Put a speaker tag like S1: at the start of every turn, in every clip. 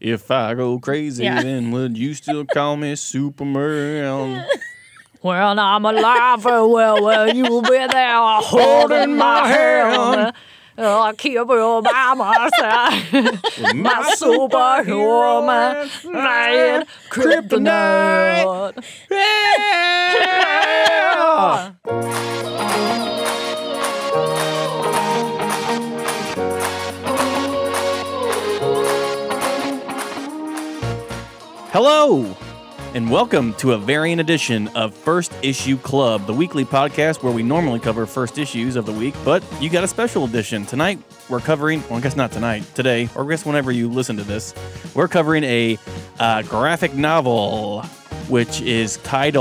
S1: If I go crazy,
S2: Yeah.
S1: then would you still call me Superman?
S3: When I'm alive, oh, well, well, you'll be there holding my hand. I'll keep you by my side. my superhero, man, man, kryptonite.
S1: Hello, and welcome to a variant edition of First Issue Club, the weekly podcast where we normally cover first issues of the week, but you got a special edition. Tonight, we're covering, well, I guess not tonight, today, or I guess whenever you listen to this, we're covering a uh, graphic novel, which is titled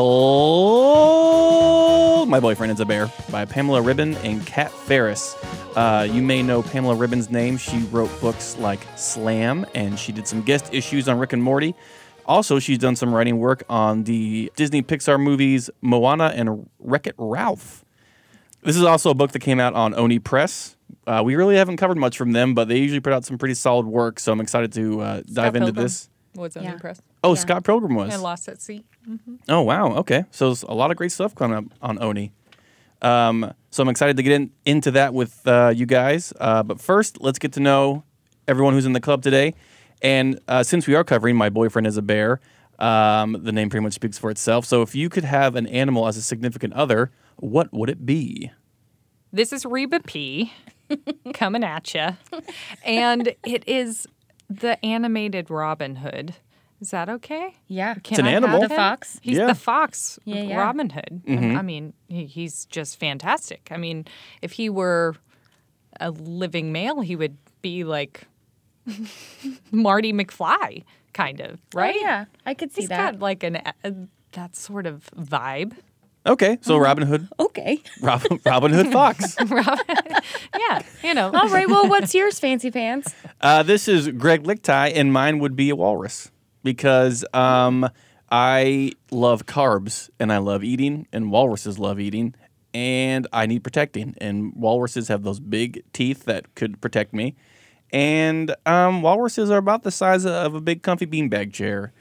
S1: My Boyfriend is a Bear by Pamela Ribon and Cat Farris. Uh, you may know Pamela Ribon's name. She wrote books like Slam, and she did some guest issues on Rick and Morty. Also, she's done some writing work on the Disney Pixar movies Moana and Wreck It Ralph. This is also a book that came out on Oni Press. Uh, we really haven't covered much from them, but they usually put out some pretty solid work, so I'm excited to uh, dive into this.
S3: What's on
S2: Yeah.
S3: press?
S1: Oh,
S2: Yeah.
S1: Scott Pilgrim was.
S3: And Lost at Sea.
S1: Oh wow, okay. So there's a lot of great stuff coming up on Oni. Um, so I'm excited to get in, into that with uh, you guys. Uh, but first, let's get to know everyone who's in the club today. And uh, since we are covering My Boyfriend is a Bear, um, the name pretty much speaks for itself. So if you could have an animal as a significant other, what would it be?
S3: This is Reba P coming at you. And it is the animated Robin Hood. Is that okay?
S2: Yeah.
S3: Can
S1: an
S3: I
S1: animal.
S2: The fox.
S3: He's
S1: Yeah.
S3: the fox,
S2: Yeah, yeah.
S3: Robin Hood. And, I mean, he, he's just fantastic. I mean, if he were a living male, he would be like Marty McFly, kind of, right?
S2: Oh, yeah, I could see
S3: He's
S2: that.
S3: got like an a, that sort of vibe.
S1: Okay, so Robin Hood,
S2: okay.
S1: Robin, Robin Hood Fox.
S3: Robin, Yeah, you know.
S2: All right. Well, what's yours, fancy pants?
S1: Uh, this is Greg Lichtai, and mine would be a walrus because um, I love carbs and I love eating, and walruses love eating, and I need protecting. And walruses have those big teeth that could protect me. And um, walruses are about the size of a big, comfy beanbag chair.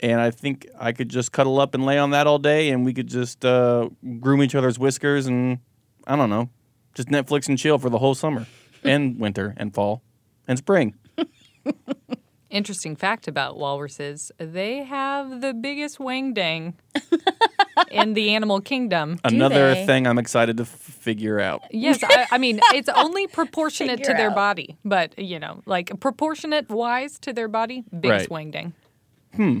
S1: And I think I could just cuddle up and lay on that all day, and we could just uh, groom each other's whiskers, and I don't know, just Netflix and chill for the whole summer and winter and fall and spring.
S3: Interesting fact about walruses: they have the biggest wang dang in the animal kingdom.
S1: Another
S2: they?
S1: thing I'm excited to f- figure out.
S3: Yes, I, I mean it's only proportionate to their
S2: out.
S3: body, but you know, like proportionate wise to their body, biggest
S1: Right.
S3: wang dang. Hmm.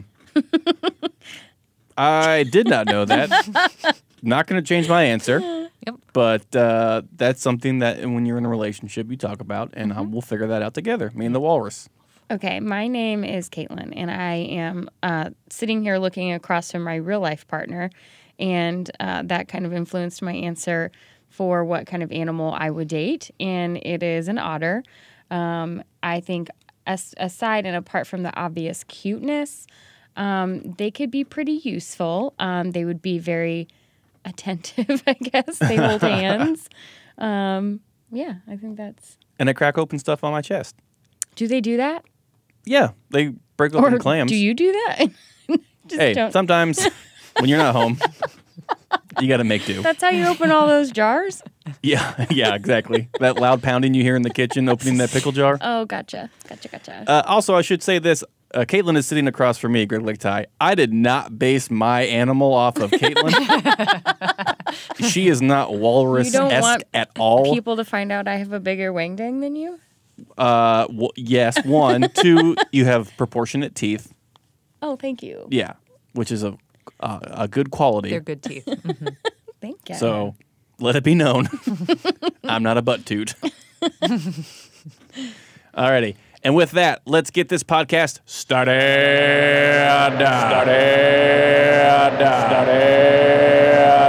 S1: I did not know that. not going to change my answer.
S3: Yep.
S1: But uh, that's something that when you're in a relationship you talk about, and uh, we'll figure that out together. Me and the walrus.
S2: Okay, my name is Caitlin, and I am uh, sitting here looking across from my real life partner, and uh, that kind of influenced my answer for what kind of animal I would date, and it is an otter. Um, I think, as, aside and apart from the obvious cuteness, um, they could be pretty useful. Um, they would be very attentive, I guess. They hold hands. Um, yeah, I think that's.
S1: And I crack open stuff on my chest.
S2: Do they do that?
S1: Yeah, they break open clams.
S2: do you do that? Just
S1: hey,
S2: don't-
S1: sometimes when you're not home, you got to make do.
S2: That's how you open all those jars?
S1: Yeah, yeah, exactly. that loud pounding you hear in the kitchen opening that pickle jar.
S2: Oh, gotcha. Gotcha, gotcha.
S1: Uh, also, I should say this. Uh, Caitlin is sitting across from me, Greg Lichtai. I did not base my animal off of Caitlin. she is not walrus
S2: You don't
S1: esque
S2: want
S1: at all.
S2: People to find out I have a bigger wang dang than you?
S1: Uh, w- yes, one. Two, you have proportionate teeth.
S2: Oh, thank you.
S1: Yeah, which is a uh, a good quality.
S3: They're good teeth. Mhm.
S2: Thank you.
S1: So let it be known, I'm not a butt toot. Alrighty. And with that, let's get this podcast started. Started.
S2: Um, so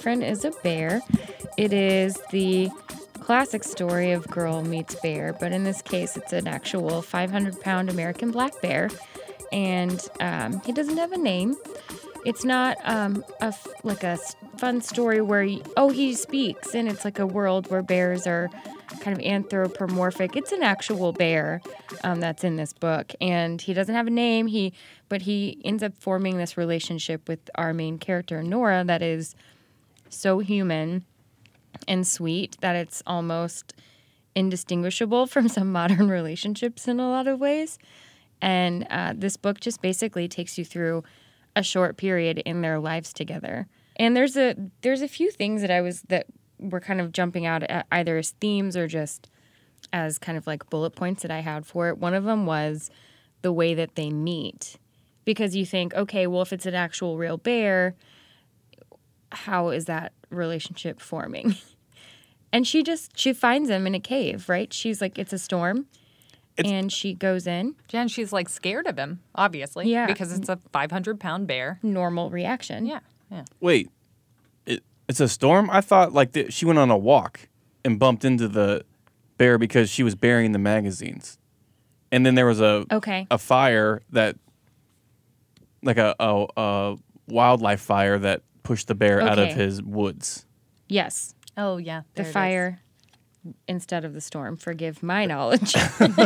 S2: boyfriend is a bear. It is the classic story of girl meets bear, but in this case, it's an actual 500 pound American black bear. And um, he doesn't have a name. It's not um, a f- like a fun story where he, oh he speaks and it's like a world where bears are kind of anthropomorphic. It's an actual bear um, that's in this book, and he doesn't have a name. He but he ends up forming this relationship with our main character Nora that is so human and sweet that it's almost indistinguishable from some modern relationships in a lot of ways. And uh, this book just basically takes you through a short period in their lives together. And there's a there's a few things that I was that were kind of jumping out at either as themes or just as kind of like bullet points that I had for it. One of them was the way that they meet. Because you think, okay, well if it's an actual real bear, how is that relationship forming? and she just she finds him in a cave, right? She's like it's a storm.
S1: It's-
S2: and she goes in,
S3: Jen, she's like scared of him, obviously.
S2: Yeah.
S3: Because it's a 500 pound bear.
S2: normal reaction.
S3: Yeah. Yeah.
S1: Wait, it, it's a storm? I thought like that she went on a walk and bumped into the bear because she was burying the magazines, and then there was a
S2: Okay.
S1: a fire that like a a, a wildlife fire that pushed the bear out of his woods.
S2: Yes.
S3: Oh, yeah.
S2: The
S3: there it is.
S2: fire instead of the storm. Forgive my knowledge,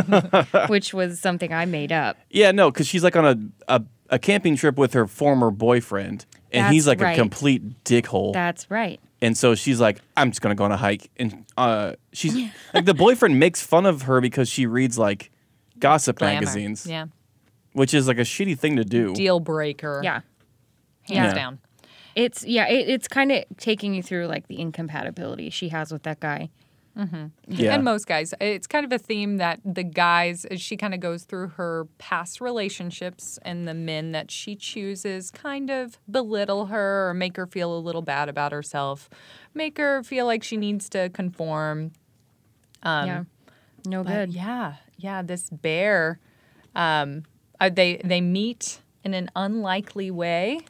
S2: which was something I made up.
S1: Yeah, no, because she's like on a, a a camping trip with her former boyfriend, and he's like
S2: right.
S1: a complete dickhole.
S2: That's right.
S1: And so she's like, I'm just gonna go on a hike. And uh, she's like, the boyfriend makes fun of her because she reads like gossip
S3: Glamour.
S1: magazines,
S3: Yeah.
S1: which is like a shitty thing to do.
S3: Deal breaker.
S2: Yeah.
S3: Hands
S1: Yeah.
S3: down.
S2: It's yeah, it, it's kind of taking you through like the incompatibility she has with that guy.
S1: Yeah.
S3: And most guys, it's kind of a theme that the guys, she kind of goes through her past relationships and the men that she chooses kind of belittle her or make her feel a little bad about herself, make her feel like she needs to conform. Um,
S2: yeah. No good.
S3: yeah, yeah. This bear, um, uh, they they meet in an unlikely way,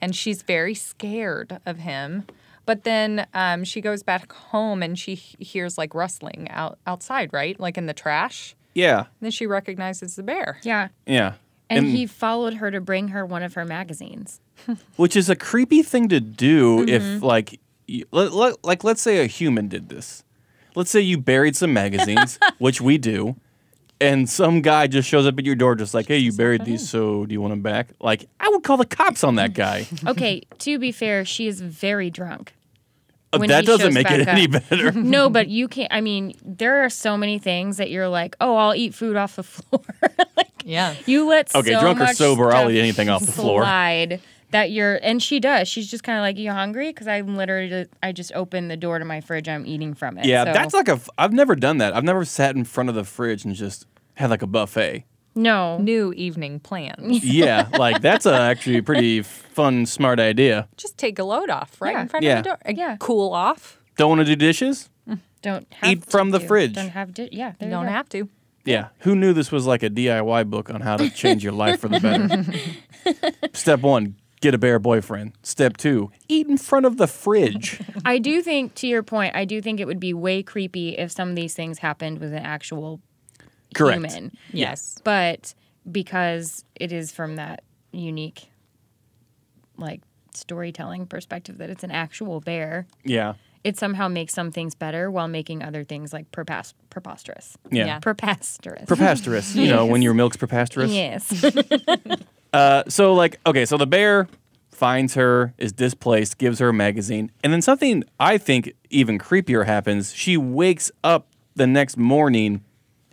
S3: and she's very scared of him. But then um, she goes back home and she he- hears like rustling out outside, right, like in the trash.
S1: yeah,
S3: then she recognizes the bear.
S2: Yeah.
S1: yeah.
S2: And, he followed her to bring her one of her magazines.
S1: which is a creepy thing to do
S2: Mm-hmm.
S1: if like you, let, let- like let's say a human did this let's say you buried some magazines which we do and some guy just shows up at your door just like hey you buried these so do you want them back like i would call the cops on that guy
S2: Okay, to be fair, she is very drunk.
S1: Uh,
S2: When
S1: that
S2: he
S1: doesn't
S2: shows
S1: make it
S2: back
S1: any better
S2: No, but you can't. I mean, there are so many things that you're like, oh, I'll eat food off the floor. like,
S3: Yeah.
S2: you let
S1: Okay,
S2: so
S1: drunk or
S2: much
S1: sober, I'll
S2: stuff
S1: eat anything off the floor.
S2: Slide that you're, and she does. She's just kind of like, you hungry? Because i'm literally, I just opened the door to my fridge. I'm eating from it.
S1: yeah
S2: So-
S1: that's like a i've never done that i've never sat in front of the fridge and just had like a buffet
S2: no.
S3: New evening plan.
S1: yeah like that's a, actually a pretty fun smart idea
S3: Just take a load off right
S2: Yeah.
S3: in front
S1: Yeah.
S3: of the door.
S2: Yeah.
S3: Cool off.
S1: don't want to do dishes
S2: Don't have to
S1: Eat
S2: to
S1: from the
S2: do-
S1: fridge.
S2: Don't have to. Yeah. There
S3: You
S2: you
S3: don't
S2: go.
S3: have to.
S1: Yeah. Who knew this was like a DIY book on how to change your life for the better? Step one, get a bear boyfriend. Step two, eat in front of the fridge.
S2: I do think, to your point, I do think it would be way creepy if some of these things happened with an actual
S1: Correct.
S2: human.
S3: Yes.
S2: But because it is from that unique, like, storytelling perspective that it's an actual bear,
S1: Yeah.
S2: it somehow makes some things better while making other things like prepos- preposterous.
S1: Yeah.
S3: Yeah.
S2: Preposterous.
S1: Preposterous. You know, when your milk's preposterous.
S2: yes.
S1: Uh, so, like, okay, so the bear finds her, is displaced, gives her a magazine. And then something I think even creepier happens. She wakes up the next morning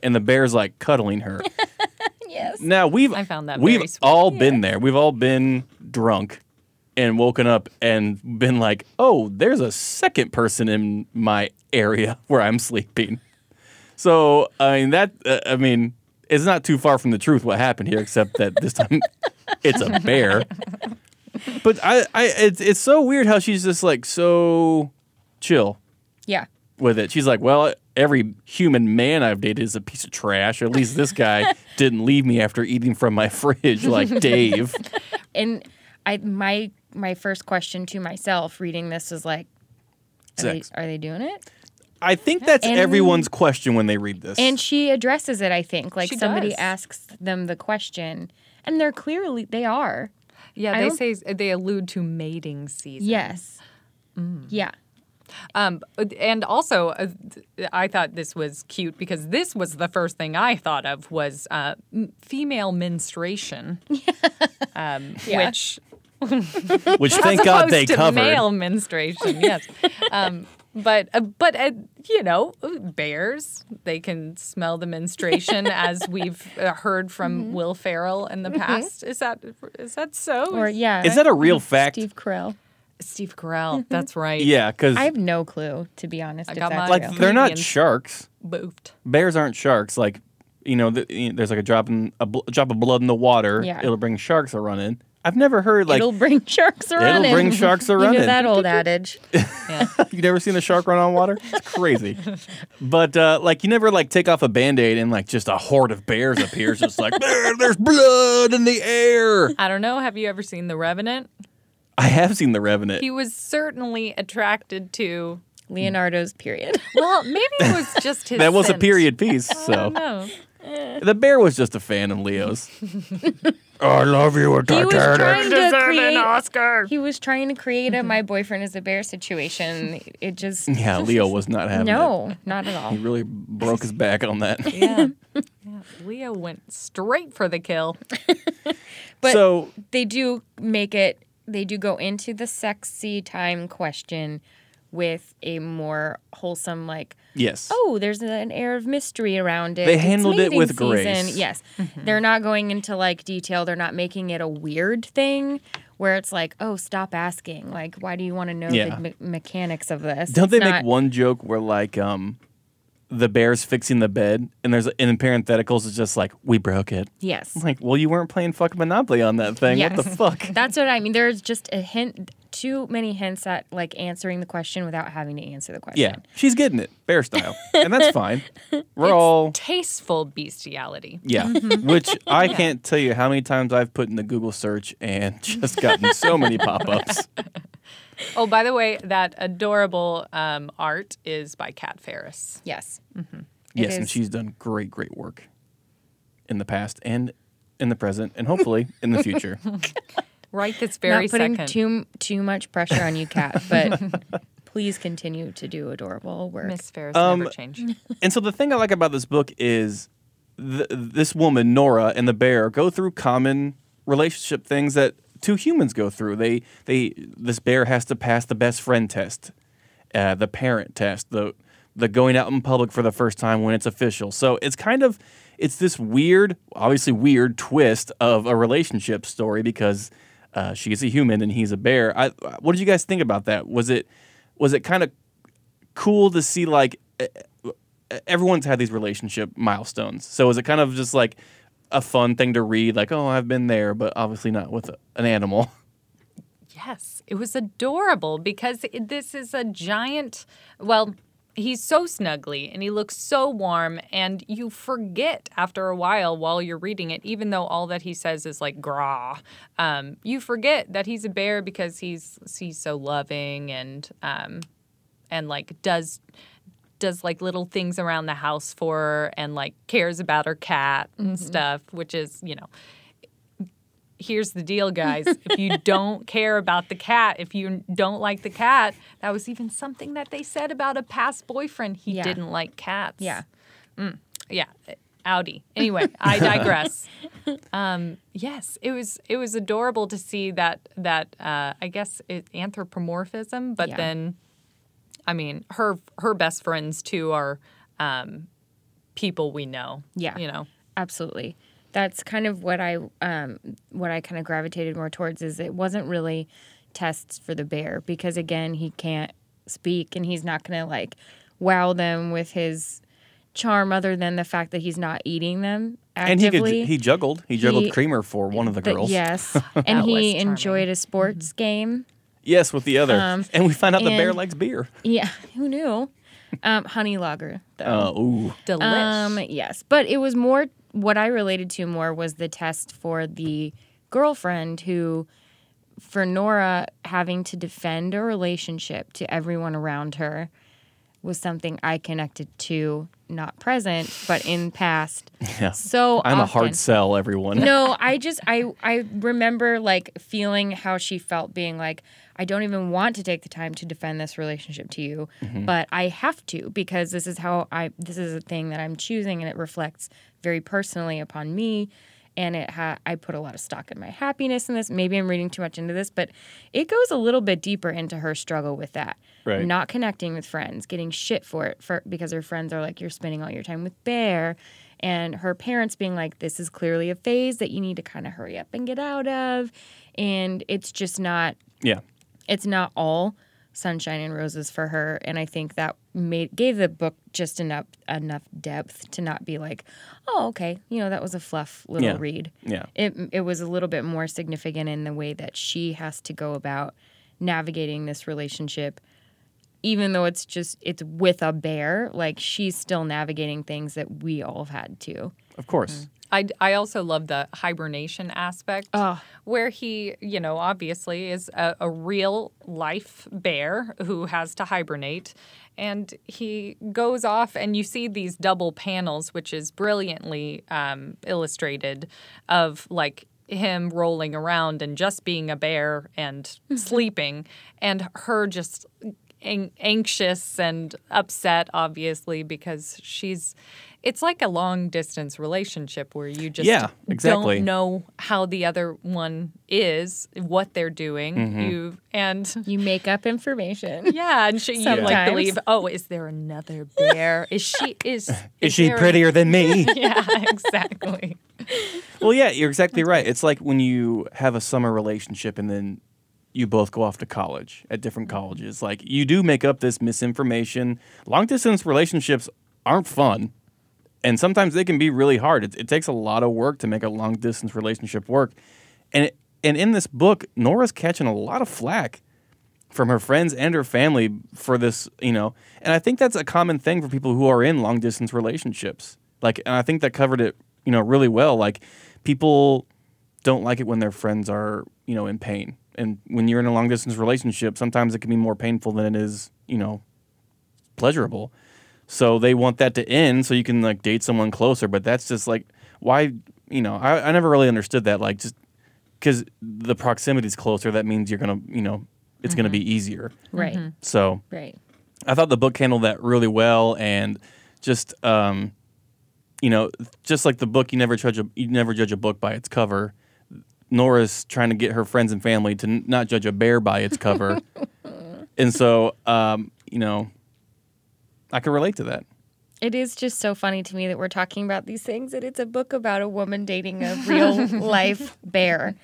S1: and the bear's like cuddling her.
S2: yes.
S1: Now we've
S3: I found that
S1: we've
S3: very sweet.
S1: all been there. We've all been drunk and woken up and been like, "Oh, there's a second person in my area where I'm sleeping." So I mean that uh, I mean it's not too far from the truth what happened here, except that this time it's a bear. But I, I it's it's so weird how she's just like so chill
S2: Yeah.
S1: with it. She's like, well, every human man I've dated is a piece of trash. Or at least this guy didn't leave me after eating from my fridge like Dave.
S2: and I my my first question to myself reading this was like, are they,
S1: Sex.
S2: are they doing it?
S1: I think that's
S2: And-
S1: everyone's question when they read this.
S2: And she addresses it. I think like
S3: She
S2: somebody
S3: does.
S2: asks them the question, and they're clearly they are.
S3: Yeah,
S2: I
S3: they
S2: don't-
S3: say they allude to mating season.
S2: Yes.
S3: Mm.
S2: Yeah.
S3: Um, and also, uh, th- I thought this was cute because this was the first thing I thought of was uh, m- female menstruation, um,
S2: Yeah.
S3: which
S1: which thank God they
S3: to
S1: covered.
S3: male menstruation. Yes, um, but uh, but uh, you know, bears they can smell the menstruation as we've uh, heard from Will Ferrell in the past. Is that is that so?
S2: Or yeah.
S1: Is that a real fact?
S2: Steve Carell?
S3: Steve Carell? That's right.
S1: Yeah, because
S2: I have no clue to be honest.
S3: I got
S2: that's
S1: like
S2: real.
S1: they're not sharks.
S3: boofed.
S1: Bears aren't sharks. Like you know, the, you know, there's like a drop in a bl- drop of blood in the water.
S2: Yeah.
S1: It'll bring sharks a running. I've never heard like
S2: it'll bring sharks around.
S1: bring sharks a
S2: You know that old adage.
S3: Yeah.
S1: you never seen a shark run on water. It's crazy. but uh, like you never like take off a band-aid and like just a horde of bears appears. Just like there, there's blood in the air.
S3: I don't know. Have you ever seen The Revenant?
S1: I have seen the Revenant.
S3: He was certainly attracted to.
S2: Leonardo's period.
S3: Well, maybe it was just his.
S1: that was a period piece.
S3: I
S1: So
S3: don't know.
S1: the bear was just a fan of Leo's. I love you,
S2: He was trying to create.
S3: Oscar.
S2: He was trying to create a my boyfriend is a bear situation. It just
S1: Yeah, Leo was not having it.
S2: no, not at all.
S1: He really broke his back on that.
S3: Yeah. yeah. Leo went straight for the kill.
S2: But
S1: so
S2: they do make it. They do go into the sexy time question with a more wholesome, like,
S1: yes,
S2: oh, there's an air of mystery around it.
S1: They handled it with
S2: season.
S1: grace.
S2: Yes,
S3: Mm-hmm.
S2: they're not going into like detail. They're not making it a weird thing where it's like, oh, stop asking. Like, why do you want to know
S1: Yeah.
S2: the me- mechanics of this?
S1: don't they
S2: It's
S1: make one joke where like um the bear's fixing the bed and there's in parentheticals it's just like we broke it.
S2: Yes.
S1: I'm like, well, you weren't playing fucking Monopoly on that thing. What the fuck?
S2: That's what I mean. There's just a hint, too many hints at like answering the question without having to answer the question.
S1: Yeah, she's getting it, bear style, and that's fine. We're all
S3: Tasteful bestiality.
S1: yeah. Mhm. Which I can't tell you how many times I've put in the Google search and just gotten so many pop-ups.
S3: Oh, by the way, that adorable um, art is by Cat Farris.
S2: Yes. It
S1: Yes, and she's done great, great work in the past and in the present, and hopefully in the future.
S3: Right this very
S2: Not putting
S3: second.
S2: too too much pressure on you, Cat, but please continue to do adorable work.
S3: Miss Farris
S1: Um,
S3: never change.
S1: And so the thing I like about this book is th- this woman Nora and the bear go through common relationship things that two humans go through. They they this bear has to pass the best friend test, uh, the parent test, the the going out in public for the first time when it's official. So it's kind of it's this weird, obviously weird twist of a relationship story because uh, she's a human and he's a bear. I, what did you guys think about that? Was it was it kind of cool to see like everyone's had these relationship milestones. So is it kind of just like a fun thing to read? Like, oh, I've been there, but obviously not with an animal.
S3: Yes, it was adorable because this is a giant. Well, he's so snuggly and he looks so warm, and you forget after a while while you're reading it, even though all that he says is like "gra," um, you forget that he's a bear because he's he's so loving and um, and like does does like little things around the house for her and like cares about her cat and stuff, which is you know here's the deal, guys. if you don't care about the cat, if you don't like the cat, that was even something that they said about a past boyfriend. He
S2: Yeah.
S3: didn't like cats.
S2: Yeah.
S3: Yeah. Audi. Anyway, I digress. um, yes, it was it was adorable to see that that uh, I guess it, anthropomorphism, but
S2: Yeah.
S3: then, I mean, her her best friends too are um, people we know.
S2: Yeah.
S3: you know.
S2: Absolutely. That's kind of what I um, what I kind of gravitated more towards is it wasn't really tests for the bear because again he can't speak and he's not gonna like wow them with his charm other than the fact that he's not eating them actively.
S1: And he could he juggled. He juggled
S2: He-
S1: creamer for one of the
S2: That-
S1: girls.
S2: yes, and he enjoyed a sports game.
S1: Yes, with the other.
S2: Um,
S1: and we find out the bear
S2: and-
S1: likes beer.
S2: Yeah, who knew? Um, honey lager though.
S1: Oh, ooh.
S3: Delish.
S2: Um, yes, but it was more what I related to more was the test for the girlfriend who for Nora, having to defend a relationship to everyone around her was something I connected to, not present, but in past.
S1: Yeah.
S2: So
S1: I'm a hard sell, everyone.
S2: No, I just I I remember like feeling how she felt being like I don't even want to take the time to defend this relationship to you, mm-hmm. but I have to because this is how I this is a thing that I'm choosing and it reflects very personally upon me and it ha- I put a lot of stock in my happiness in this. Maybe I'm reading too much into this, but it goes a little bit deeper into her struggle with that.
S1: Right.
S2: Not connecting with friends, getting shit for it for because her friends are like you're spending all your time with Bear and her parents being like this is clearly a phase that you need to kind of hurry up and get out of and it's just not
S1: Yeah.
S2: it's not all sunshine and roses for her and i think that made gave the book just enough enough depth to not be like oh okay you know that was a fluff little
S1: Yeah.
S2: read
S1: Yeah.
S2: it, it was a little bit more significant in the way that she has to go about navigating this relationship even though it's just it's with a bear like she's still navigating things that we all have had to
S1: Of course. Mm.
S3: I, I also love the hibernation aspect
S2: Oh.
S3: where he, you know, obviously is a, a real life bear who has to hibernate. And he goes off, and you see these double panels, which is brilliantly um, illustrated, of like him rolling around and just being a bear and sleeping, and her just an- anxious and upset, obviously, because she's. It's like a long distance relationship where you just
S1: Yeah, exactly.
S3: don't know how the other one is, what they're doing.
S1: Mm-hmm.
S3: You and
S2: you make up information
S3: yeah, and she, you like believe. Oh, is there another bear? Is she is?
S1: Is she
S3: there a-
S1: prettier than me?
S3: yeah, exactly.
S1: well, yeah, you're exactly right. It's like when you have a summer relationship and then you both go off to college at different colleges. Like you do make up this misinformation. Long distance relationships aren't fun. And sometimes they can be really hard. It, it takes a lot of work to make a long distance relationship work. And it, and in this book, Nora's catching a lot of flack from her friends and her family for this, you know. And I think that's a common thing for people who are in long distance relationships. Like, and I think that covered it, you know, really well. Like, people don't like it when their friends are, you know, in pain. And when you're in a long distance relationship, sometimes it can be more painful than it is, you know, pleasurable. So they want that to end so you can like date someone closer. But that's just like, why, you know, I, I never really understood that. Like, just because the proximity is closer, that means you're going to, you know, it's going to be easier.
S2: right
S1: So
S2: right
S1: I thought the book handled that really well, and just um, you know, just like the book, you never judge a you never judge a book by its cover. Nora's trying to get her friends and family to n- not judge a bear by its cover, and so um, you know, I could relate to that.
S2: It is just so funny to me that we're talking about these things and it's a book about a woman dating a real life bear.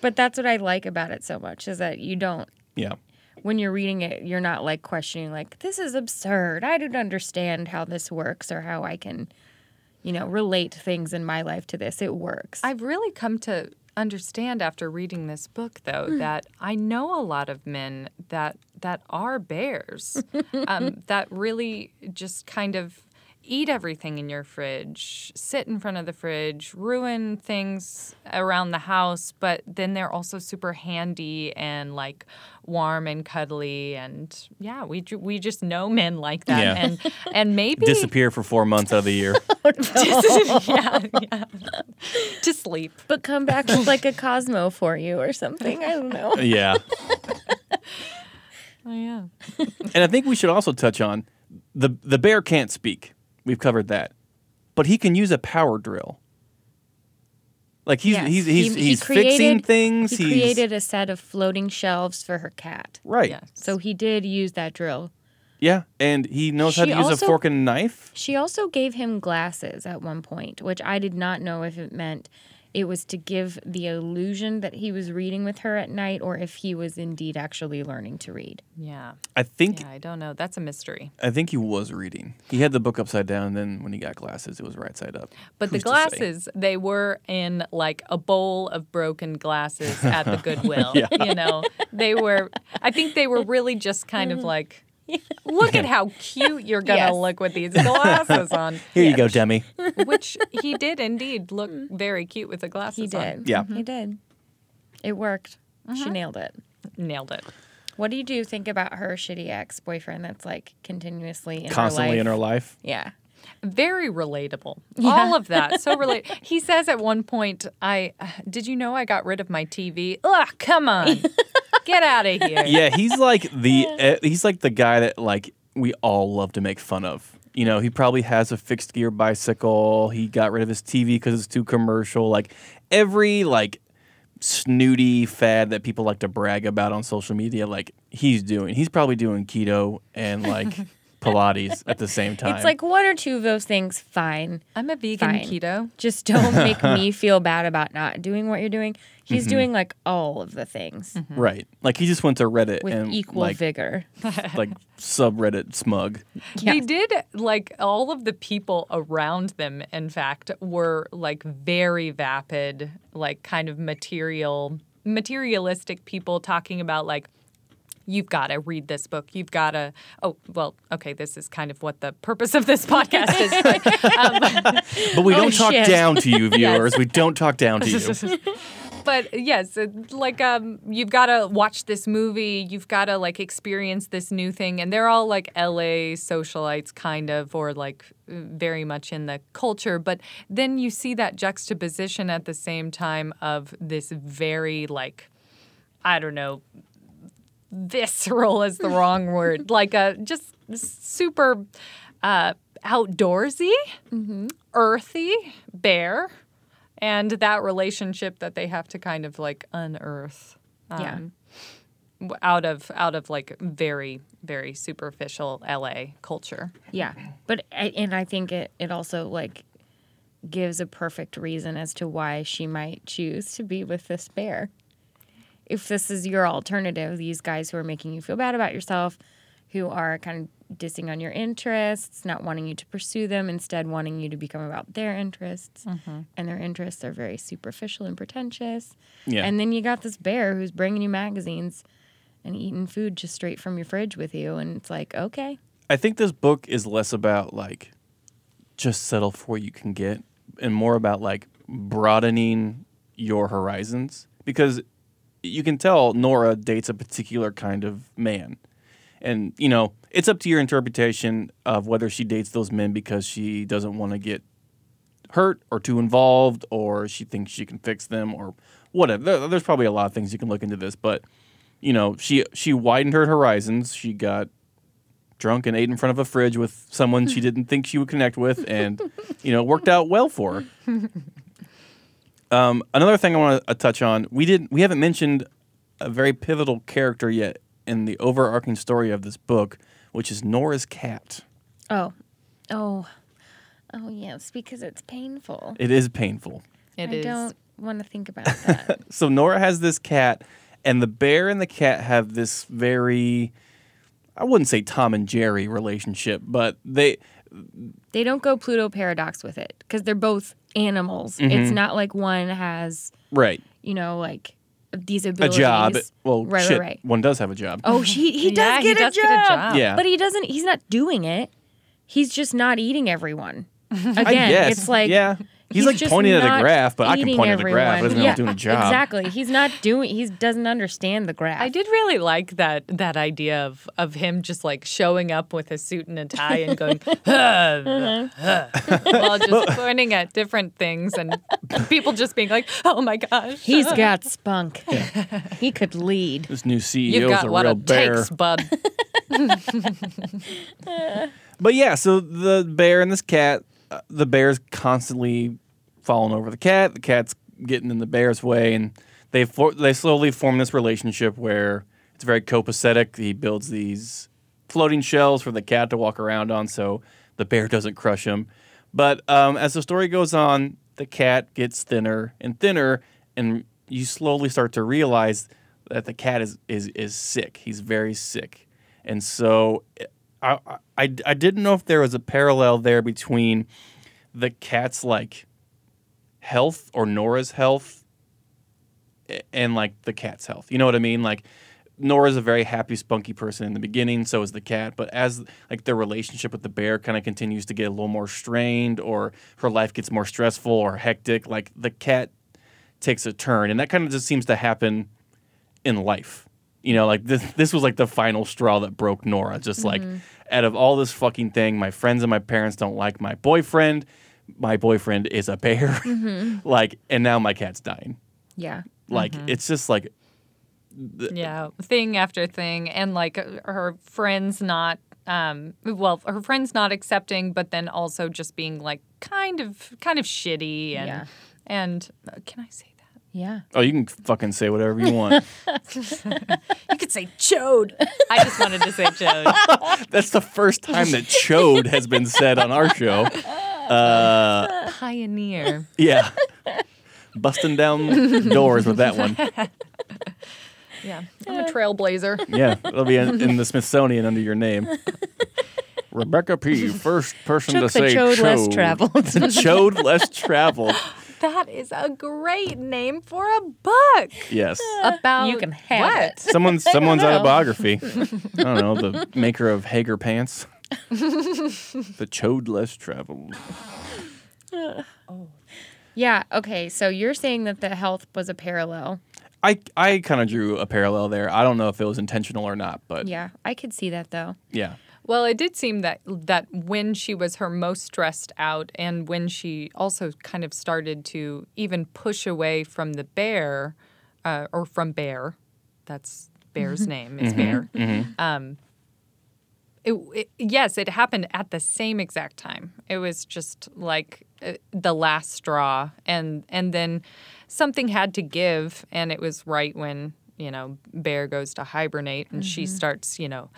S2: But that's what I like about it so much is that you don't
S1: Yeah,
S2: when you're reading it, you're not like questioning like this is absurd. I don't understand how this works or how I can, you know, relate things in my life to this. It works.
S3: I've really come to understand after reading this book, though,
S2: Hmm.
S3: that I know a lot of men that that are bears, um, that really just kind of eat everything in your fridge, sit in front of the fridge, ruin things around the house, but then they're also super handy and like warm and cuddly and yeah, we ju- we just know men like that
S1: Yeah.
S3: and and maybe
S1: disappear for four months out of the year.
S3: Oh, yeah, yeah. to sleep.
S2: but come back with like a Cosmo for you or something. I don't know.
S1: yeah,
S3: Oh yeah.
S1: and I think we should also touch on the the bear can't speak. We've covered that, but he can use a power drill. Like he's
S2: Yes.
S1: he's
S2: He-
S1: he's,
S2: he
S1: he's
S2: created-
S1: fixing things.
S2: He
S1: he's
S2: created a set of floating shelves for her cat.
S1: right.
S3: Yes.
S2: So he did use that drill.
S1: Yeah, and he knows how
S2: She
S1: to use
S2: also-
S1: a fork and knife.
S2: She also gave him glasses at one point, which I did not know if it meant it was to give the illusion that he was reading with her at night or if he was indeed actually learning to read.
S3: Yeah.
S1: I think
S3: Yeah, I don't know. That's a mystery.
S1: I think he was reading. He had the book upside down, and then when he got glasses, it was right side up.
S3: But the
S1: Who's to say?
S3: glasses, they were in like a bowl of broken glasses at the Goodwill.
S1: Yeah.
S3: You know, they were, I think they were really just kind of mm-hmm. like, look at how cute you're going to
S2: Yes.
S3: look with these glasses on.
S1: Here you go, Demi.
S3: Which he did indeed look very cute with the glasses on.
S2: He
S3: on.
S2: did.
S1: Yeah.
S2: He did. It worked. She uh-huh. nailed it.
S3: Nailed it.
S2: What do you do think about her shitty ex boyfriend that's like continuously in
S1: Constantly
S2: her life?
S1: in her life.
S2: Yeah.
S3: Very relatable. All of that. So relate. He says at one point, I did you know I got rid of my TV? Ugh, come on. Get out of here.
S1: Yeah, he's like the eh, he's like the guy that like we all love to make fun of. You know, he probably has a fixed gear bicycle. He got rid of his TV because it's too commercial. Like every like snooty fad that people like to brag about on social media, like he's doing. He's probably doing keto and like Pilates at the same time.
S2: It's like one or two of those things, fine.
S3: I'm a vegan
S2: Fine.
S3: keto.
S2: Just don't make me feel bad about not doing what you're doing. He's mm-hmm. doing like all of the things mm-hmm.
S1: right. Like he just went to Reddit
S2: with
S1: and
S2: equal
S1: like
S2: vigor.
S1: like subreddit smug.
S2: Yeah.
S3: He did like all of the people around them, in fact, were like very vapid, like kind of material, materialistic people talking about like, you've got to read this book. You've got to, oh, well, okay, this is kind of what the purpose of this podcast is. But, um,
S1: But we
S2: Oh,
S1: don't talk
S2: shit.
S1: down to you, viewers. We don't talk down to you.
S3: but yes, like um, you've got to watch this movie. You've got to like experience this new thing, and they're all like LA socialites, kind of, or like very much in the culture. But then you see that juxtaposition at the same time of this very like, I don't know, visceral is the wrong word, like a just super uh, outdoorsy, earthy bear and that relationship that they have to kind of like unearth
S2: Yeah.
S3: um, w- out of out of like very very superficial LA culture.
S2: Yeah, but and I think it it also like gives a perfect reason as to why she might choose to be with this bear. If this is your alternative, these guys who are making you feel bad about yourself, who are kind of dissing on your interests, not wanting you to pursue them, instead wanting you to become about their interests, mm-hmm. and their interests are very superficial and pretentious.
S1: Yeah.
S2: And then you got this bear who's bringing you magazines and eating food just straight from your fridge with you, and it's like, okay,
S1: I think this book is less about like just settle for what you can get and more about like broadening your horizons. Because you can tell Nora dates a particular kind of man. And you know, it's up to your interpretation of whether she dates those men because she doesn't want to get hurt or too involved or she thinks she can fix them or whatever. There's probably a lot of things you can look into this, but you know, she she widened her horizons. She got drunk and ate in front of a fridge with someone she didn't think she would connect with, and you know, it worked out well for her. Um, another thing I want to uh, touch on: we didn't, we haven't mentioned a very pivotal character yet in the overarching story of this book, which is Nora's cat.
S2: Oh, oh, oh, yes, because it's painful.
S1: It is painful.
S3: It
S2: I
S3: is.
S2: don't want to think about that.
S1: So Nora has this cat, and the bear and the cat have this very, I wouldn't say Tom and Jerry relationship, but they
S2: they don't go Pluto paradox with it because they're both animals.
S1: Mm-hmm.
S2: It's not like one has,
S1: right
S2: you know, like these abilities.
S1: a
S2: abilities.
S1: job. Well,
S2: right,
S1: shit,
S2: right, right.
S1: one does have a job.
S2: Oh, he he does,
S3: Yeah, he
S2: get, a
S3: does get a
S2: job.
S3: job.
S1: Yeah.
S2: but he doesn't. He's not doing it. He's just not eating everyone. Again,
S1: I guess.
S2: it's like
S1: yeah, he's, like pointing at a graph, but I can
S2: eating
S1: point at a graph.
S2: everyone.
S1: Doesn't
S2: yeah,
S1: doing a job.
S2: Exactly. He's not doing. He doesn't understand the graph.
S3: I did really like that that idea of of him just like showing up with a suit and a tie and going "Huh, huh," while just pointing at different things and people just being like, "Oh my gosh,
S2: He's got spunk. he could lead.
S1: This new CEO
S3: you've
S1: is
S3: got
S1: a
S3: what
S1: real
S3: it
S1: bear.
S3: takes, bud."
S1: But yeah, so the bear and this cat, the bear's constantly falling over the cat. The cat's getting in the bear's way, and they for- they slowly form this relationship where it's very copacetic. He builds these floating shells for the cat to walk around on, so the bear doesn't crush him. But um, as the story goes on, the cat gets thinner and thinner, and you slowly start to realize that the cat is is is sick. He's very sick, and so I, I, I didn't know if there was a parallel there between the cat's like health or Nora's health and like the cat's health. You know what I mean? Like Nora's a very happy, spunky person in the beginning, so is the cat. But as like their relationship with the bear kind of continues to get a little more strained, or her life gets more stressful or hectic, like the cat takes a turn, and that kind of just seems to happen in life. You know, like this this was like the final straw that broke Nora. Just like out of all this fucking thing, my friends and my parents don't like my boyfriend. My boyfriend is a bear. like, and now my cat's dying.
S2: Yeah.
S1: Like, it's just like
S3: yeah, thing after thing, and like her friends not. Um, well, her friends not accepting, but then also just being like kind of, kind of shitty, and
S2: Yeah.
S3: and uh, can I say that?
S2: Yeah.
S1: Oh, you can fucking say whatever you want.
S3: You could say chode. I just wanted to say chode.
S1: That's the first time that chode has been said on our show. Uh,
S3: Pioneer.
S1: yeah. Busting down doors with that one.
S3: Yeah, I'm a trailblazer.
S1: Yeah, it'll be in, in the Smithsonian under your name. Rebecca P. First person
S2: Took
S1: to
S2: the
S1: say
S2: chode less traveled.
S1: chode less traveled.
S3: That is a great name for a book
S1: Yes.
S3: about
S2: You can have
S3: what?
S2: it.
S1: Someone's someone's
S2: know.
S1: autobiography. I don't know, the maker of Haggar pants. the chode less traveled.
S2: Yeah. Okay. So you're saying that the health was a parallel.
S1: I I kind of drew a parallel there. I don't know if it was intentional or not, but
S2: Yeah. I could see that though.
S1: yeah.
S3: Well, it did seem that that when she was her most stressed out, and when she also kind of started to even push away from the bear, uh, or from Bear, that's Bear's name is Bear. Um, it, it, yes, it happened at the same exact time. It was just like uh, the last straw, and and then something had to give, and it was right when you know Bear goes to hibernate, and she starts you know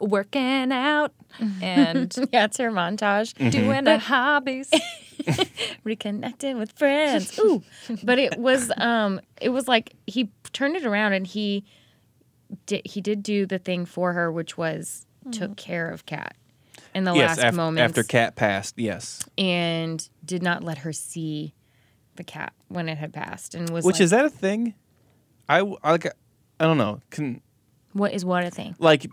S3: working out and
S2: Yeah. It's her montage.
S3: doing her hobbies.
S2: reconnecting with friends. Ooh, but it was um, it was like he turned it around and he did he did do the thing for her, which was took care of Kat in the
S1: yes,
S2: last
S1: af-
S2: moments
S1: after Cat passed, yes.
S2: and did not let her see the cat when it had passed and was
S1: Which
S2: like,
S1: is that a thing? I like I don't know. Can
S2: what is what a thing.
S1: like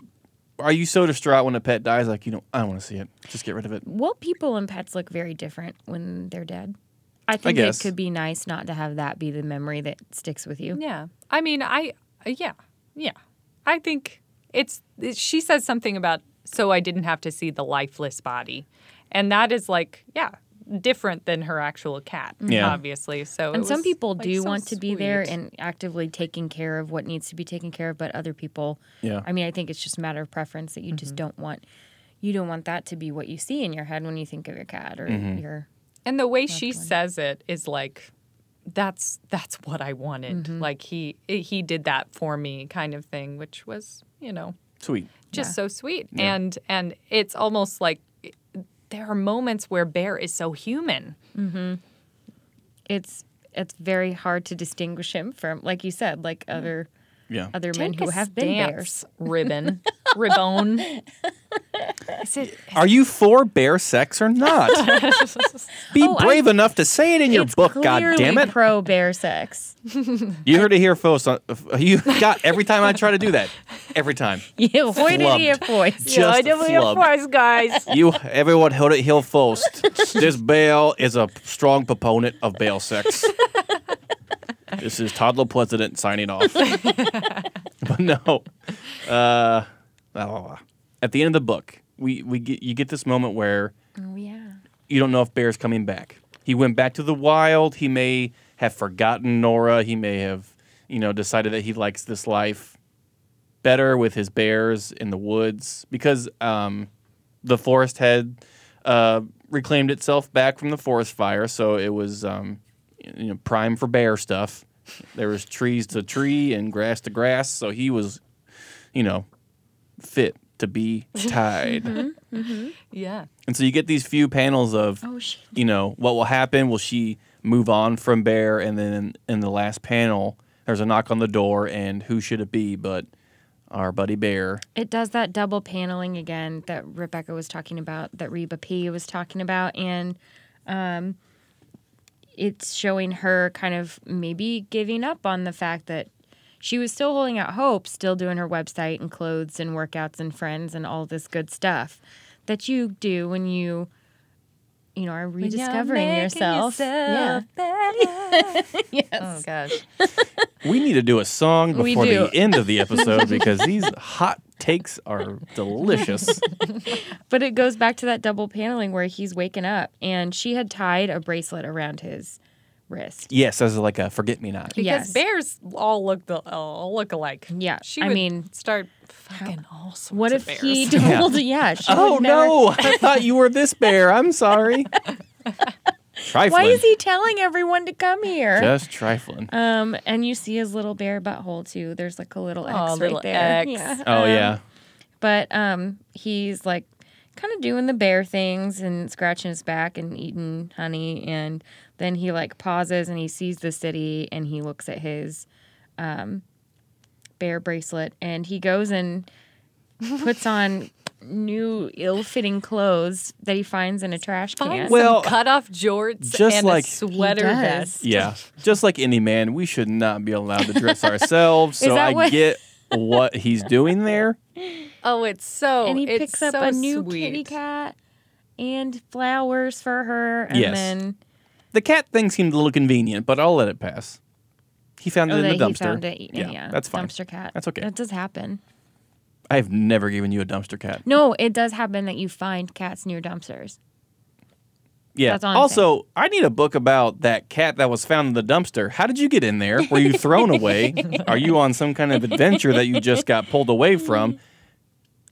S1: are you so distraught when a pet dies like you know I don't want to see it. Just get rid of it.
S2: Well, people and pets look very different when they're dead. I think it
S1: guess.
S2: could be nice not to have that be the memory that sticks with you.
S3: yeah, I mean, I uh, yeah yeah. I think it's it, she says something about so I didn't have to see the lifeless body, and that is like yeah different than her actual cat. Mm-hmm.
S1: Yeah.
S3: obviously. So
S2: And some
S3: was,
S2: people
S3: like,
S2: do
S3: so
S2: want to be there and actively taking care of what needs to be taken care of, but other people,
S1: Yeah.
S2: I mean, I think it's just a matter of preference that you just mm-hmm. don't want. You don't want that to be what you see in your head when you think of your cat or mm-hmm. your.
S3: And the way she says it is like that's that's what I wanted.
S2: Mm-hmm.
S3: Like he he did that for me kind of thing, which was, you know,
S1: Sweet.
S3: just
S2: Yeah.
S3: so sweet. And and it's almost like there are moments where Bear is so human. Mm-hmm.
S2: It's it's very hard to distinguish him from, like you said, like mm-hmm. other
S1: Yeah.
S2: other men
S3: Take
S2: who have been bears.
S3: ribbon, ribbon. Is it?
S1: Are you for bear sex or not? Be
S2: Oh, I-
S1: brave enough to say it in your
S2: it's
S1: book, God
S2: clearly
S1: damn it.
S2: pro bear sex.
S1: You heard it here first. uh, You got every time I try to do that. Every time.
S2: You avoided
S1: Flubbed.
S2: your voice.
S1: Just flub.
S3: guys.
S1: You everyone heard it here first. This Bale is a strong proponent of Bale sex. this is Toddler President signing off. but no. Uh, blah, blah, blah. At the end of the book, we, we get you get this moment where
S2: Oh yeah.
S1: you don't know if Bear's coming back. He went back to the wild. He may have forgotten Nora. He may have, you know, decided that he likes this life better with his bears in the woods because um, the forest had uh, reclaimed itself back from the forest fire, so it was, um, you know, prime for bear stuff. There was trees to tree and grass to grass, so he was, you know, fit to be tied.
S3: Yeah.
S1: And so you get these few panels of,
S2: Oh
S1: you know, what will happen? Will she move on from Bear? And then in, in the last panel, there's a knock on the door, and who should it be but our buddy Bear?
S2: It does that double paneling again that Rebecca was talking about, that Reba P was talking about, and um, it's showing her kind of maybe giving up on the fact that she was still holding out hope, still doing her website and clothes and workouts and friends and all this good stuff that you do when you you know are
S3: When you're
S2: rediscovering yourself.
S3: yourself
S2: Yeah. yes.
S3: Oh gosh.
S1: We need to do a song before the end of the episode because these hot takes are delicious.
S2: But it goes back to that double paneling where he's waking up and she had tied a bracelet around his wrist.
S1: yes, as like a forget me not.
S3: Because
S2: Yes.
S3: bears all look the all look alike.
S2: Yeah,
S3: She
S2: I
S3: would
S2: mean,
S3: start fucking all sorts
S2: What
S3: of
S2: if
S3: bears.
S2: he told? Yeah. she
S1: Oh
S2: would never-
S1: no! I thought you were this bear. I'm sorry. trifling.
S2: Why is he telling everyone to come here?
S1: just trifling?
S2: um, and you see his little bear butthole too. There's like a little X
S3: Oh,
S2: right
S3: little
S2: there.
S3: X.
S2: Yeah.
S1: oh
S2: Um,
S1: yeah.
S2: But um, he's like kind of doing the bear things and scratching his back and eating honey. And then he like pauses and he sees the city and he looks at his um, bear bracelet and he goes and puts on new ill-fitting clothes that he finds in a trash can.
S3: Find
S1: Well,
S3: some cut off jorts
S1: just
S3: and
S1: like-
S3: a sweater vest.
S1: Yeah, just like any man, we should not be allowed to dress ourselves. So I
S2: what-
S1: get what he's doing there.
S3: Oh, it's so
S2: and he
S3: it's
S2: picks up
S3: so
S2: a new
S3: sweet.
S2: kitty cat and flowers for her. And
S1: Yes.
S2: then
S1: The cat thing seemed a little convenient, but I'll let it pass. He found it
S2: oh,
S1: in
S2: that
S1: the
S2: he
S1: dumpster.
S2: found it. Yeah,
S1: yeah, that's fine.
S2: Dumpster cat.
S1: That's okay.
S2: That does happen.
S1: I've never given you a dumpster cat.
S2: No, it does happen that you find cats near dumpsters.
S1: Yeah.
S2: That's all I'm
S1: also, I need a book about that cat that was found in the dumpster. How did you get in there? Were you thrown away? Are you on some kind of adventure that you just got pulled away from?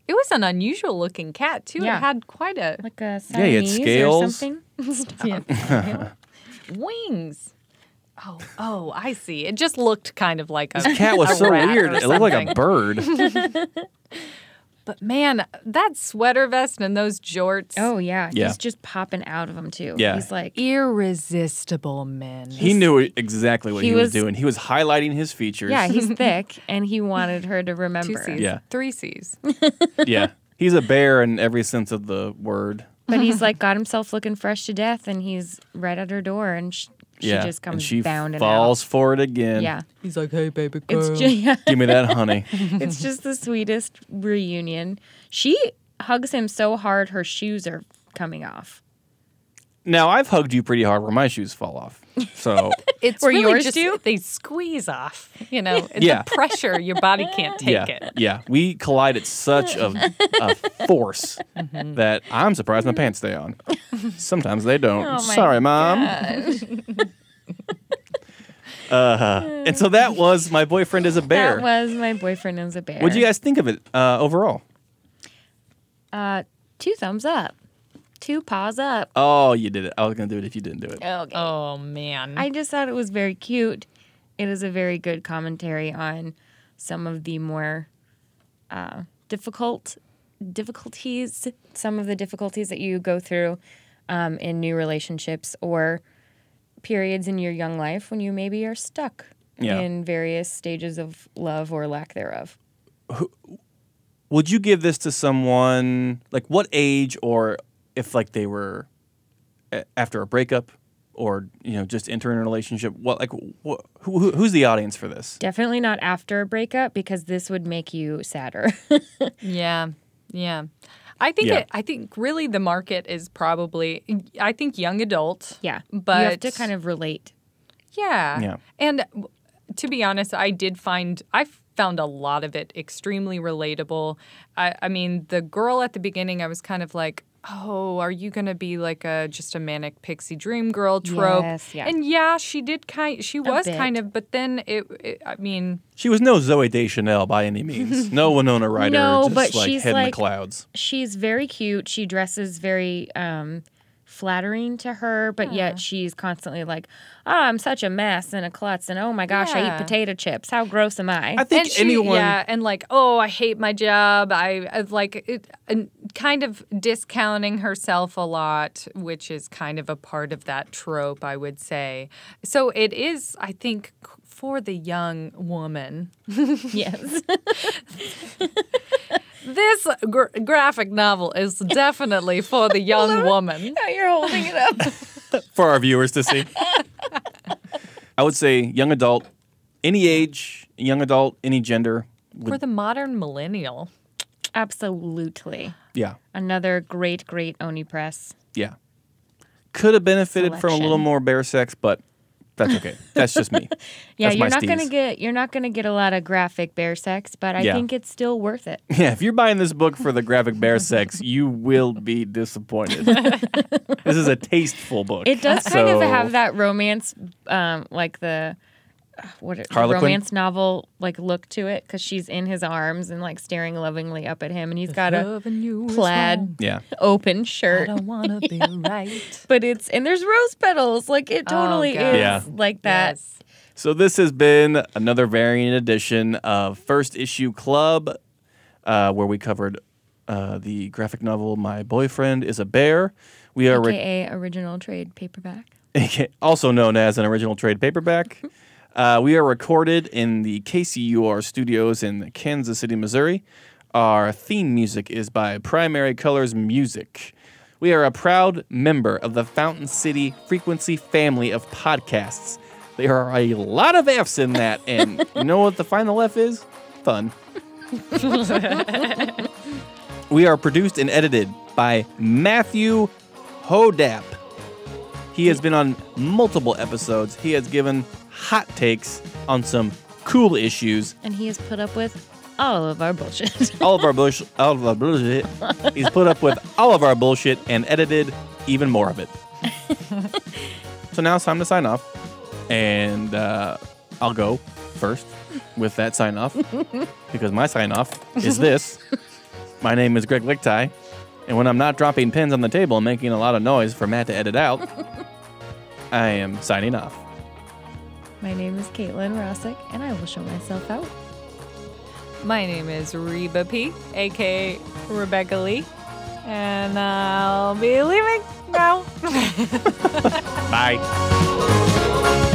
S3: It was an unusual looking cat too.
S2: Yeah.
S3: It had quite a
S2: Like a
S1: Yeah, he had
S2: Siamese or
S1: scales.
S2: something.
S3: wings. Oh, oh, I see. It just looked kind of like a
S1: This cat was
S3: a
S1: so
S3: rat
S1: weird. It looked like a bird.
S3: But man, that sweater vest and those jorts.
S2: Oh yeah,
S1: Yeah.
S2: he's just popping out of them too.
S1: Yeah.
S2: he's like
S3: irresistible men.
S1: He knew exactly what he,
S2: He
S1: was,
S2: was-
S1: doing. He was highlighting his features.
S2: yeah, he's thick, and he wanted her to
S3: Two
S2: remember.
S3: C's.
S1: Yeah.
S3: Three C's.
S1: yeah. He's a bear in every sense of the word.
S2: But he's like got himself looking fresh to death, and he's right at her door, and sh- she
S1: yeah.
S2: just comes
S1: and she
S2: bounding
S1: falls for it again.
S2: Yeah,
S3: He's like, hey, baby girl.
S2: it's just yeah,
S1: Give me that honey.
S2: it's just the sweetest reunion. She hugs him so hard her shoes are coming off.
S1: now, I've hugged you pretty hard where my shoes fall off. So,
S3: It's
S2: Were
S3: really
S2: yours
S3: just
S2: too?
S3: they squeeze off. You know,
S1: Yeah.
S3: the pressure your body can't take
S1: yeah.
S3: it.
S1: Yeah. We collide at such a, a force
S2: Mm-hmm.
S1: that I'm surprised my pants stay on. Sometimes they don't.
S2: Oh
S1: Sorry, Mom. Uh, huh. and so that was My Boyfriend is a Bear.
S2: That was my boyfriend is a bear.
S1: What do you guys think of it uh, overall?
S2: Uh, two thumbs up, two paws up.
S1: Oh, you did it. I was going to do it if you didn't do it.
S2: Okay.
S3: Oh man.
S2: I just thought it was very cute. It is a very good commentary on some of the more uh, difficult difficulties, some of the difficulties that you go through um, in new relationships or periods in your young life when you maybe are stuck
S1: Yeah.
S2: in various stages of love or lack thereof.
S1: Would you give this to someone like what age or if like they were a- after a breakup or you know just entering a relationship what like wh- who, who, who's the audience for this
S2: Definitely not after a breakup because this would make you sadder.
S3: Yeah, yeah. I think
S1: Yeah.
S3: it, I think really the market is probably I think young adult.
S2: yeah.
S3: But
S2: you have to kind of relate.
S3: Yeah.
S1: Yeah.
S3: And to be honest, I did find I found a lot of it extremely relatable. I, I mean, the girl at the beginning, I was kind of like, oh, are you gonna be like a just a manic pixie dream girl trope?
S2: Yes, yeah.
S3: And yeah, she did kind. She was
S2: bit.
S3: kind of, but then it, it. I mean,
S1: she was no Zooey Deschanel by any means no winona ryder
S2: No,
S1: just
S2: but
S1: like
S2: she's
S1: head in
S2: like-
S1: the clouds
S2: she's very cute. She dresses very um, flattering to her, but yet she's constantly like, "Oh, I'm such a mess and a klutz, and oh my gosh, I eat potato chips. How gross am I?"
S1: i think
S3: and she,
S1: anyone
S3: yeah, and like, oh, I hate my job. I, I like it, and kind of discounting herself a lot, which is kind of a part of that trope, I would say. So it is, I think, for the young woman.
S2: yes,
S3: This gr- graphic novel is definitely for the young woman.
S2: now you're holding it up.
S1: for our viewers to see i would say young adult any age young adult any gender
S3: For the modern millennial.
S2: Absolutely,
S1: yeah
S2: another great, great Oni press.
S1: yeah could have benefited from a little more bear sex, but that's okay. that's just me.
S2: Yeah,
S1: That's
S2: you're not gonna get you're not gonna get a lot of graphic bear sex, but I
S1: Yeah.
S2: think it's still worth it.
S1: Yeah, if you're buying this book for the graphic bear sex, you will be disappointed. this is a tasteful book.
S2: It does kind of have that romance, um, like the what it- the
S1: Harlequin?
S2: romance novel like look to it because she's in his arms and like staring lovingly up at him, and he's got a
S3: Loving you
S2: plaid
S3: wrong.
S1: Yeah.
S2: open
S3: I
S2: shirt.
S3: don't wanna be right.
S2: But it's and there's rose petals. Like it
S3: Oh,
S2: totally
S3: God.
S2: is
S1: Yeah.
S2: like that.
S3: Yes.
S1: So this has been another variant edition of First Issue Club, uh, where we covered uh, the graphic novel "My Boyfriend Is a Bear." We are re-
S2: original trade paperback.
S1: also known as an original trade paperback. Uh, we are recorded in the KCUR studios in Kansas City, Missouri. Our theme music is by Primary Colors Music. We are a proud member of the Fountain City Frequency family of podcasts. There are a lot of F's in that, and you know what the final F is? Fun. we are produced and edited by Matthew Hodap. He has been on multiple episodes. He has given hot takes on some cool issues.
S2: And he has put up with all of our bullshit.
S1: All of our bush, all of our bullshit. He's put up with all of our bullshit and edited even more of it. so now it's time to sign off, and uh, I'll go first with that sign off because my sign off is this. My name is Greg Lichtai, and when I'm not dropping pins on the table and making a lot of noise for Matt to edit out, I am signing off.
S2: My name is Caitlin Rossick, and I will show myself out.
S3: My name is Reba P, aka Rebecca Lee, and I'll be leaving now.
S1: Bye.